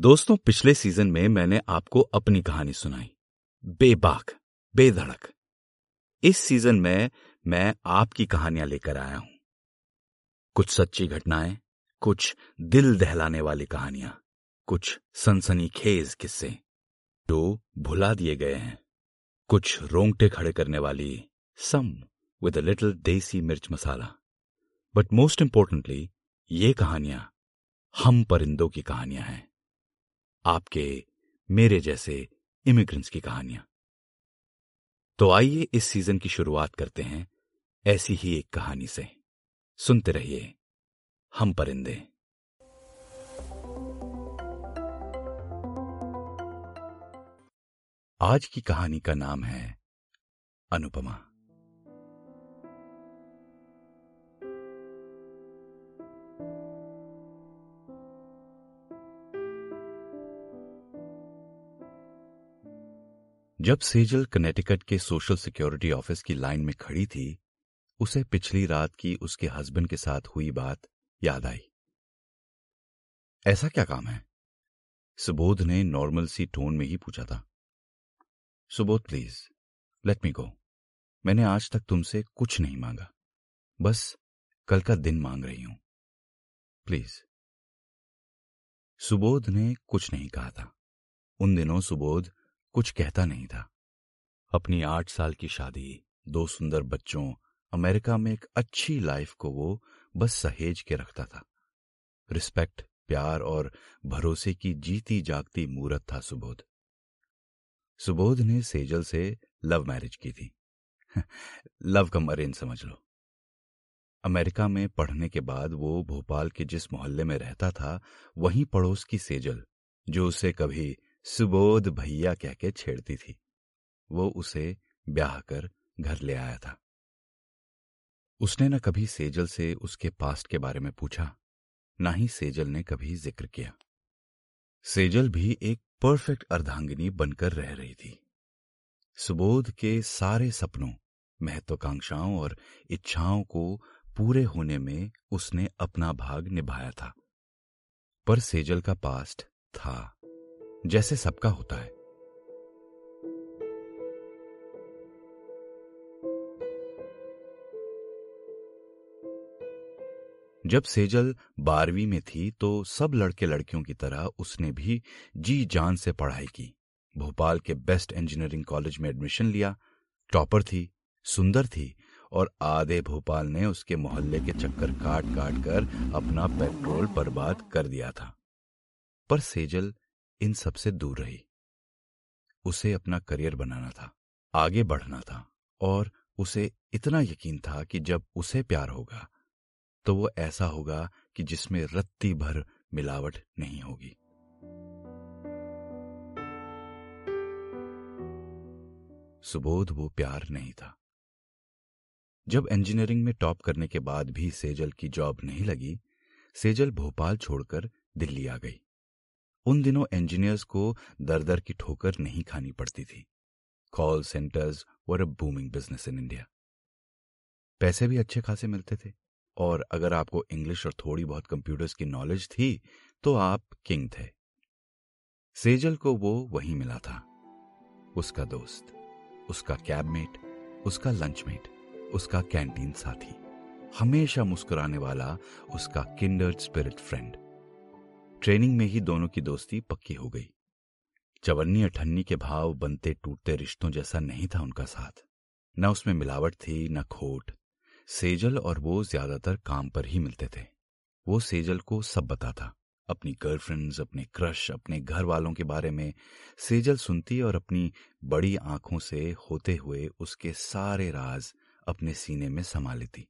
दोस्तों, पिछले सीज़न में मैंने आपको अपनी कहानी सुनाई। बेबाक, बेधड़क। इस सीज़न में मैं आपकी कहानियाँ लेकर आया हूँ। कुछ सच्ची घटनाएँ, कुछ दिल दहलाने वाली कहानियाँ, कुछ सनसनीखेज किस्से जो भुला दिए गए हैं। कुछ रोंगटे खड़े करने वाली सम विद अ लिटिल देसी मिर्च मसाला। बट मोस्ट इंपॉर्टेंटली ये कहानियाँ हम परिंदों की कहानियाँ हैं। आपके, मेरे जैसे इमिग्रेंट्स की कहानियाँ। तो आइए इस सीज़न की शुरुआत करते हैं, ऐसी ही एक कहानी से। सुनते रहिए, हम परिंदे। आज की कहानी का नाम है, अनुपमा। जब सेजल कनेटिकट के सोशल सिक्योरिटी ऑफ़िस की लाइन में खड़ी थी, उसे पिछली रात की उसके हस्बैंड के साथ हुई बात याद आई। ऐसा क्या काम है? सुबोध ने नॉर्मल सी टोन में ही पूछा था। Subodh, please let me go मैंने आज तक तुमसे कुछ नहीं मांगा। बस कल का दिन मांग रही हूँ। प्लीज़. सुबोध ने कुछ नहीं कहा था। उन दिनों सुबोध कुछ कहता नहीं था। अपनी आठ साल की शादी, दो सुंदर बच्चों, अमेरिका में एक अच्छी लाइफ को वो बस सहेज के रखता था। रिस्पेक्ट, प्यार और भरोसे की जीती जागती मूरत था सुबोध। सुबोध ने सेजल से लव मैरिज की थी। लव कम अरेंज समझ लो। अमेरिका में पढ़ने के बाद वो भोपाल के जिस मोहल्ले में रहता था, वहीं पड़ोस की सेजल, जो उसे कभी सुबोध भैया कह के छेड़ती थी। वो उसे ब्याह कर घर ले आया था। उसने न कभी सेजल से उसके पास्ट के बारे में पूछा, ना ही सेजल ने कभी ज़िक्र किया। सेजल भी एक परफेक्ट अर्धांगिनी बनकर रह रही थी। सुबोध के सारे सपनों, महत्वाकांक्षाओं और इच्छाओं को पूरे होने में उसने अपना भाग निभाया था। पर सेजल का पास्ट था। जैसे सबका होता है। जब सेजल बारहवीं में थी तो सब लड़के लड़कियों की तरह उसने भी जी जान से पढ़ाई की। भोपाल के बेस्ट इंजीनियरिंग कॉलेज में एडमिशन लिया, टॉपर थी, सुंदर थी और आधे भोपाल ने उसके मोहल्ले के चक्कर काट काट कर अपना पेट्रोल बर्बाद कर दिया था। पर सेजल इन सबसे दूर रही। उसे अपना करियर बनाना था, आगे बढ़ना था और उसे इतना यकीन था कि जब उसे प्यार होगा तो वो ऐसा होगा कि जिसमें रत्ती भर मिलावट नहीं होगी। सुबोध वो प्यार नहीं था। जब इंजीनियरिंग में टॉप करने के बाद भी सेजल की जॉब नहीं लगी, सेजल भोपाल छोड़कर दिल्ली आ गई। उन दिनों इंजीनियर्स को दर दर की ठोकर नहीं खानी पड़ती थी। Call centres were a booming business in India पैसे भी अच्छे खासे मिलते थे, और अगर आपको इंग्लिश और थोड़ी बहुत कंप्यूटर्स की नॉलेज थी तो आप किंग थे। सेजल को वो वहीं मिला था। उसका दोस्त, उसका कैबमेट उसका लंचमेट उसका कैंटीन साथी, हमेशा मुस्कुराने वाला उसका किंडर्ड स्पिरिट फ्रेंड ट्रेनिंग में ही दोनों की दोस्ती पक्की हो गई। चवन्नी अठन्नी के भाव बनते टूटते रिश्तों जैसा नहीं था उनका साथ। न उसमें मिलावट थी, न खोट। सेजल और वो ज़्यादातर काम पर ही मिलते थे। वो सेजल को सब बताता। अपनी गर्लफ्रेंड्स, अपने क्रश, अपने घर वालों के बारे में सेजल सुनती और अपनी बड़ी आँखों से होते हुए उसके सारे राज अपने सीने में समा लेती।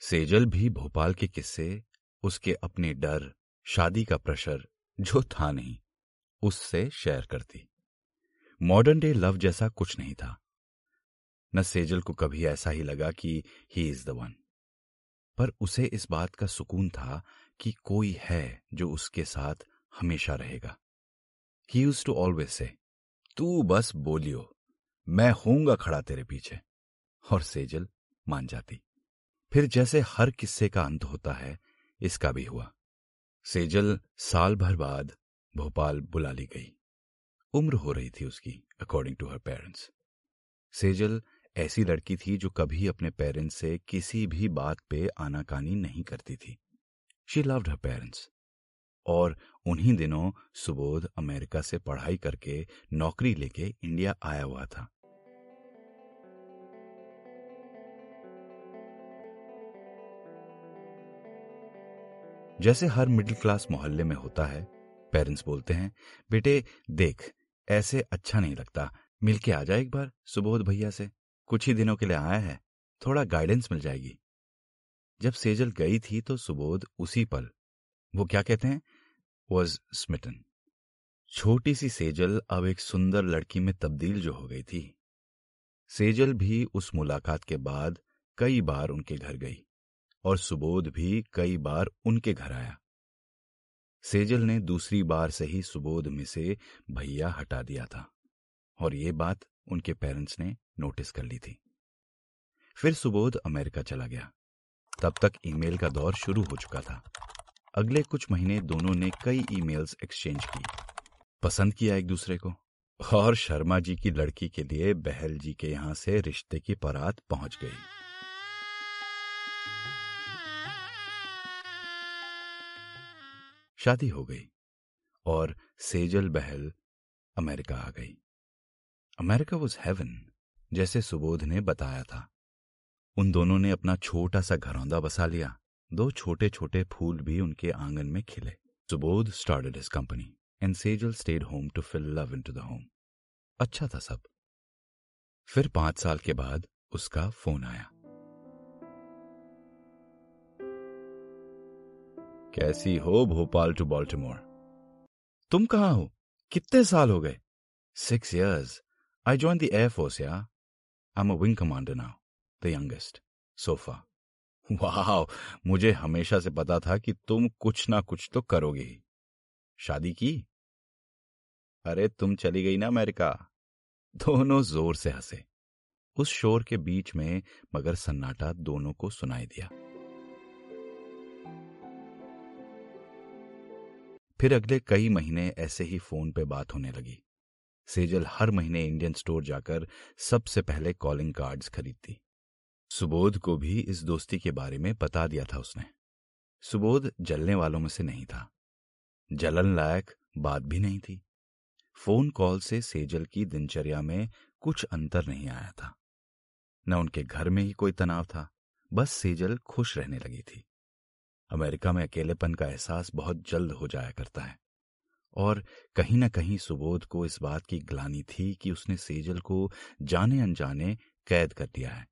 सेजल भी भोपाल के किस्से, उसके अपने डर शादी का प्रेशर जो था नहीं, उससे शेयर करती। मॉडर्न डे लव जैसा कुछ नहीं था। न सेजल को कभी ऐसा ही लगा कि ही इज़ द वन पर उसे इस बात का सुकून था कि कोई है जो उसके साथ हमेशा रहेगा। ही यूज़ टू ऑलवेज से तू बस बोलियो, मैं हूँगा खड़ा तेरे पीछे। और सेजल मान जाती। फिर जैसे हर किस्से का अंत होता है, इसका भी हुआ। सेजल साल भर बाद भोपाल बुला ली गई। उम्र हो रही थी उसकी according to her parents Sejal ऐसी लड़की थी जो कभी अपने पेरेंट्स से किसी भी बात पे आनाकानी नहीं करती थी। शी लव्ड हर पेरेंट्स और उन्हीं दिनों सुबोध अमेरिका से पढ़ाई करके नौकरी लेके इंडिया आया हुआ था। जैसे हर मिडिल क्लास मोहल्ले में होता है, पेरेंट्स बोलते हैं, बेटे, देख, ऐसे अच्छा नहीं लगता। मिलके आ जाए एक बार, सुबोध भैया से। कुछ ही दिनों के लिए आया है, थोड़ा गाइडेंस मिल जाएगी। जब सेजल गई थी तो सुबोध उसी पल, वो क्या कहते हैं? वॉज़ स्मिटन छोटी सी सेजल अब एक सुंदर लड़की में तब्दील जो हो गई थी। सेजल भी उस मुलाकात के बाद कई बार उनके घर गई। और सुबोध भी कई बार उनके घर आया। सेजल ने दूसरी बार से ही सुबोध में से भैया हटा दिया था और ये बात उनके पेरेंट्स ने नोटिस कर ली थी। फिर सुबोध अमेरिका चला गया। तब तक ईमेल का दौर शुरू हो चुका था। अगले कुछ महीने दोनों ने कई ईमेल्स एक्सचेंज की, पसंद किया एक दूसरे को, और शर्मा जी की लड़की के लिए बहल जी के यहाँ से रिश्ते की परात पहुँच गई। शादी हो गई और सेजल बहल अमेरिका आ गई। अमेरिका वॉज़ हेवन जैसे सुबोध ने बताया था। उन दोनों ने अपना छोटा सा घरौंदा बसा लिया। दो छोटे छोटे फूल भी उनके आँगन में खिले। Subodh started his company and Sejal stayed home to fill love into the home अच्छा था सब। फिर पाँच साल के बाद उसका फ़ोन आया। कैसी हो भोपाल टू बॉल्टिमोर तुम कहाँ हो? कितने साल हो गए? Six years I join the air force या I am a wing commander now the youngest so far वाह मुझे हमेशा से पता था कि तुम कुछ ना कुछ तो करोगे ही। शादी की? अरे, तुम चली गई ना अमेरिका। दोनों ज़ोर से हंसे। उस शोर के बीच में मगर सन्नाटा दोनों को सुनाई दिया। फिर अगले कई महीने ऐसे ही फ़ोन पे बात होने लगी। सेजल हर महीने इंडियन स्टोर जाकर सबसे पहले कॉलिंग कार्ड्स खरीदती। सुबोध को भी इस दोस्ती के बारे में बता दिया था उसने। सुबोध जलने वालों में से नहीं था। जलन लायक बात भी नहीं थी। फ़ोन कॉल से सेजल की दिनचर्या में कुछ अंतर नहीं आया था। न उनके घर में ही कोई तनाव था। बस सेजल खुश रहने लगी थी। अमेरिका में अकेलेपन का एहसास बहुत जल्द हो जाया करता है। और कहीं न कहीं सुबोध को इस बात की ग्लानी थी कि उसने सेजल को जाने अनजाने कैद कर दिया है।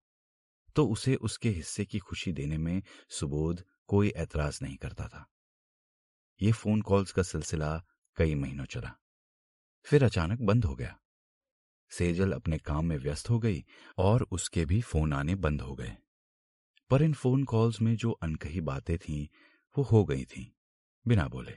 तो उसे उसके हिस्से की खुशी देने में सुबोध कोई ऐतराज नहीं करता था। ये फ़ोन कॉल्स का सिलसिला कई महीनों चला। फिर अचानक बंद हो गया। सेजल अपने काम में व्यस्त हो गई और उसके भी फ़ोन आने बंद हो गए। पर इन फ़ोन कॉल्स में जो अनकही बातें थीं, वो हो गई थीं, बिना बोले।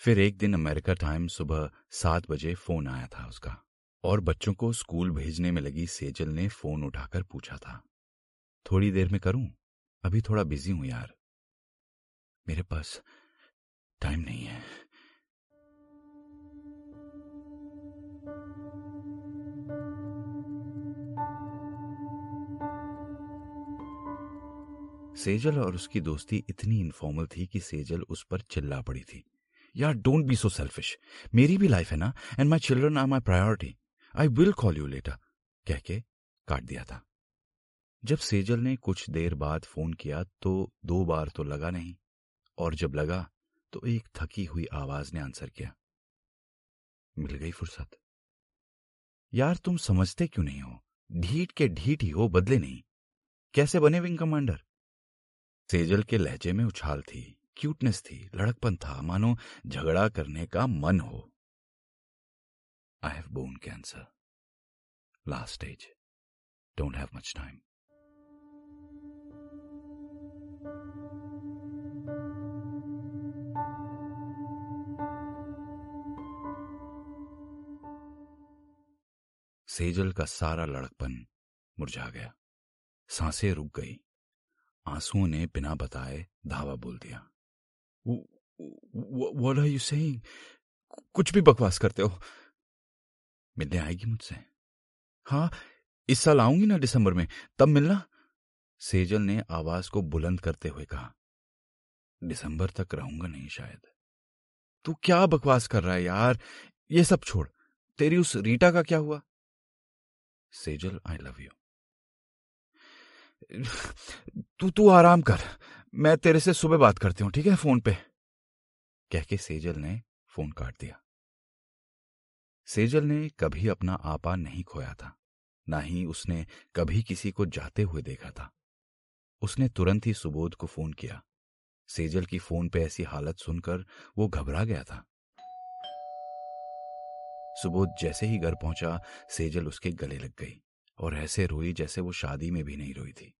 फिर एक दिन अमेरिका टाइम सुबह सात बजे फ़ोन आया था उसका, और बच्चों को स्कूल भेजने में लगी सेजल ने फ़ोन उठाकर पूछा था, थोड़ी देर में करूँ? अभी थोड़ा बिज़ी हूँ यार। मेरे पास टाइम नहीं है। सेजल और उसकी दोस्ती इतनी इनफॉर्मल थी कि सेजल उस पर चिल्ला पड़ी थी। यार डोंट बी सो सेल्फिश मेरी भी लाइफ है ना and my children are my priority I will call you later कह के काट दिया था। जब सेजल ने कुछ देर बाद फ़ोन किया तो दो बार तो लगा नहीं, और जब लगा तो एक थकी हुई आवाज़ ने आंसर किया। मिल गई फुर्सत। यार, तुम समझते क्यों नहीं हो? ढीठ के ढीठ ही हो, बदले नहीं। कैसे बने विंग कमांडर सेजल के लहजे में उछाल थी, क्यूटनेस थी, लड़कपन था, मानो झगड़ा करने का मन हो। I have bone cancer last stage Don't have much time. Sejal का सारा लड़कपन मुरझा गया। साँसें रुक गई। आंसुओं ने बिना बताए धावा बोल दिया। What are you saying? कुछ भी बकवास करते हो। मिलने आएगी मुझसे। हाँ इस साल आऊँगी ना दिसंबर में। तब मिलना? सेजल ने आवाज़ को बुलंद करते हुए कहा। दिसंबर तक रहूँगा नहीं शायद। तू क्या बकवास कर रहा है यार? ये सब छोड़। तेरी उस रीटा का क्या हुआ? सेजल आई लव यू तू तू आराम कर। मैं तेरे से सुबह बात करती हूँ, ठीक है, फ़ोन पे। कह के सेजल ने फ़ोन काट दिया। सेजल ने कभी अपना आपा नहीं खोया था, ना ही उसने कभी किसी को जाते हुए देखा था। उसने तुरंत ही सुबोध को फ़ोन किया। सेजल की फ़ोन पे ऐसी हालत सुनकर वो घबरा गया था। सुबोध जैसे ही घर पहुँचा, सेजल उसके गले लग गई। और ऐसे रोई जैसे वो शादी में भी नहीं रोई थी।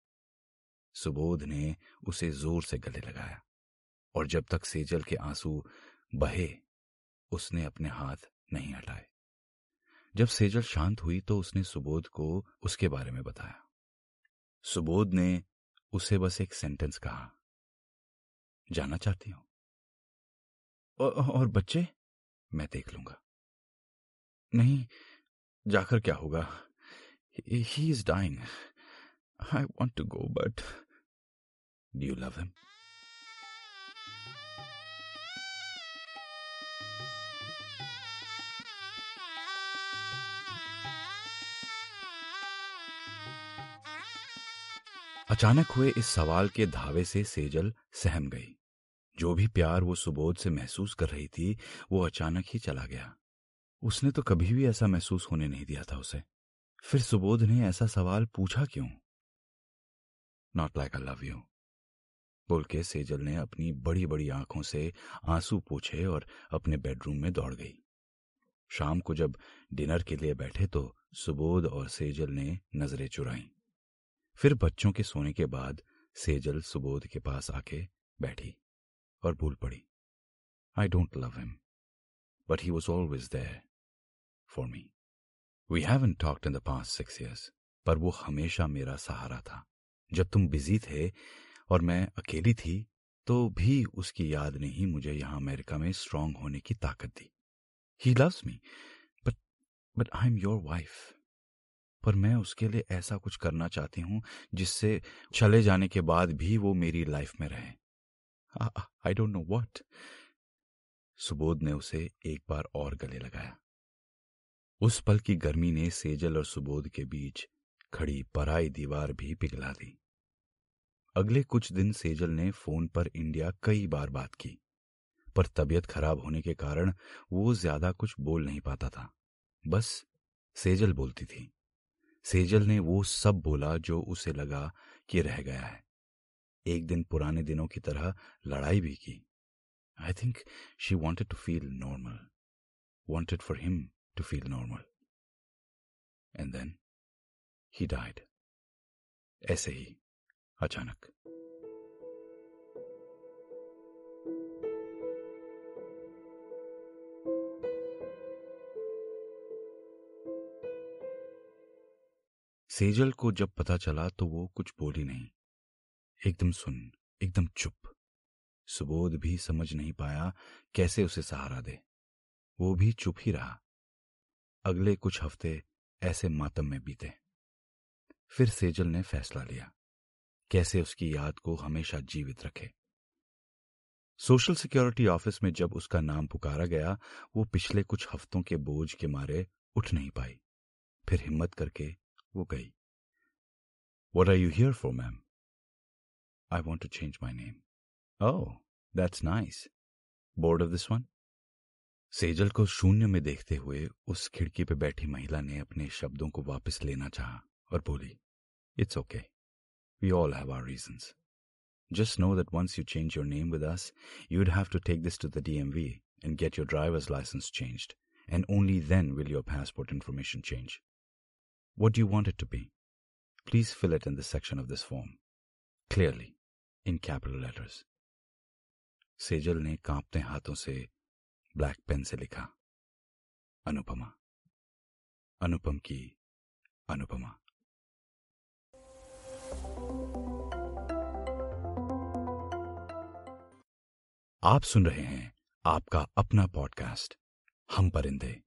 सुबोध ने उसे ज़ोर से गले लगाया और जब तक सेजल के आँसू बहे उसने अपने हाथ नहीं हटाए। जब सेजल शांत हुई तो उसने सुबोध को उसके बारे में बताया। सुबोध ने उसे बस एक सेंटेंस कहा जाना चाहती हूँ? और, और बच्चे? मैं देख लूँगा। नहीं जाकर क्या होगा? He is dying I want to go but do you love him अचानक हुए इस सवाल के धावे से सेजल सहम गई। जो भी प्यार वो सुबोध से महसूस कर रही थी, वो अचानक ही चला गया। उसने तो कभी भी ऐसा महसूस होने नहीं दिया था उसे। फिर सुबोध ने ऐसा सवाल पूछा क्यों? Not like I love you बोल के सेजल ने अपनी बड़ी बड़ी आँखों से आँसू पूछे और अपने बेडरूम में दौड़ गई। शाम को जब डिनर के लिए बैठे तो सुबोध और सेजल ने नज़रें चुराई। फिर बच्चों के सोने के बाद सेजल सुबोध के पास आके बैठी और भूल पड़ी। I don't love him but he was always there for me we haven't talked in the past six years पर वो हमेशा मेरा सहारा था। जब तुम बिज़ी थे और मैं अकेली थी तो भी उसकी याद ने ही मुझे यहाँ अमेरिका में स्ट्रांग होने की ताकत दी। He loves me but but I am your wife पर मैं उसके लिए ऐसा कुछ करना चाहती हूँ, जिससे चले जाने के बाद भी वो मेरी लाइफ में रहे। I don't know what Subodh ने उसे एक बार और गले लगाया। उस पल की गर्मी ने सेजल और सुबोध के बीच खड़ी पराई दीवार भी पिघला दी। अगले कुछ दिन सेजल ने फ़ोन पर इंडिया कई बार बात की, पर तबीयत खराब होने के कारण वो ज़्यादा कुछ बोल नहीं पाता था। बस सेजल बोलती थी। सेजल ने वो सब बोला जो उसे लगा कि रह गया है। एक दिन पुराने दिनों की तरह लड़ाई भी की। I think she wanted to feel normal wanted for him to feel normal and then he died ऐसे ही अचानक। सेजल को जब पता चला तो वो कुछ बोली नहीं। एकदम सुन, एकदम चुप। सुबोध भी समझ नहीं पाया कैसे उसे सहारा दे। वो भी चुप ही रहा। अगले कुछ हफ़्ते ऐसे मातम में बीते। फिर सेजल ने फैसला लिया कैसे उसकी याद को हमेशा जीवित रखे। सोशल सिक्योरिटी ऑफ़िस में जब उसका नाम पुकारा गया वो पिछले कुछ हफ्तों के बोझ के मारे उठ नहीं पाई। फिर हिम्मत करके वो गई। What are you here for ma'am I want to change my name Oh, that's nice board of this one? Sejal को शून्य में देखते हुए उस खिड़की पर बैठी महिला ने अपने शब्दों को वापस लेना चाहा और बोली it's okay we all have our reasons just know that once you change your name with us you have to take this to the DMV and get your driver's licence changed and only then will your passport information change what you want it to be please fill it in the section of this form clearly in capital letters Sejal ने कांपते हाथों से black pen से लिखा, अनुपमा। अनुपम की अनुपमा। आप सुन रहे हैं आपका अपना पॉडकास्ट, हम परिंदे।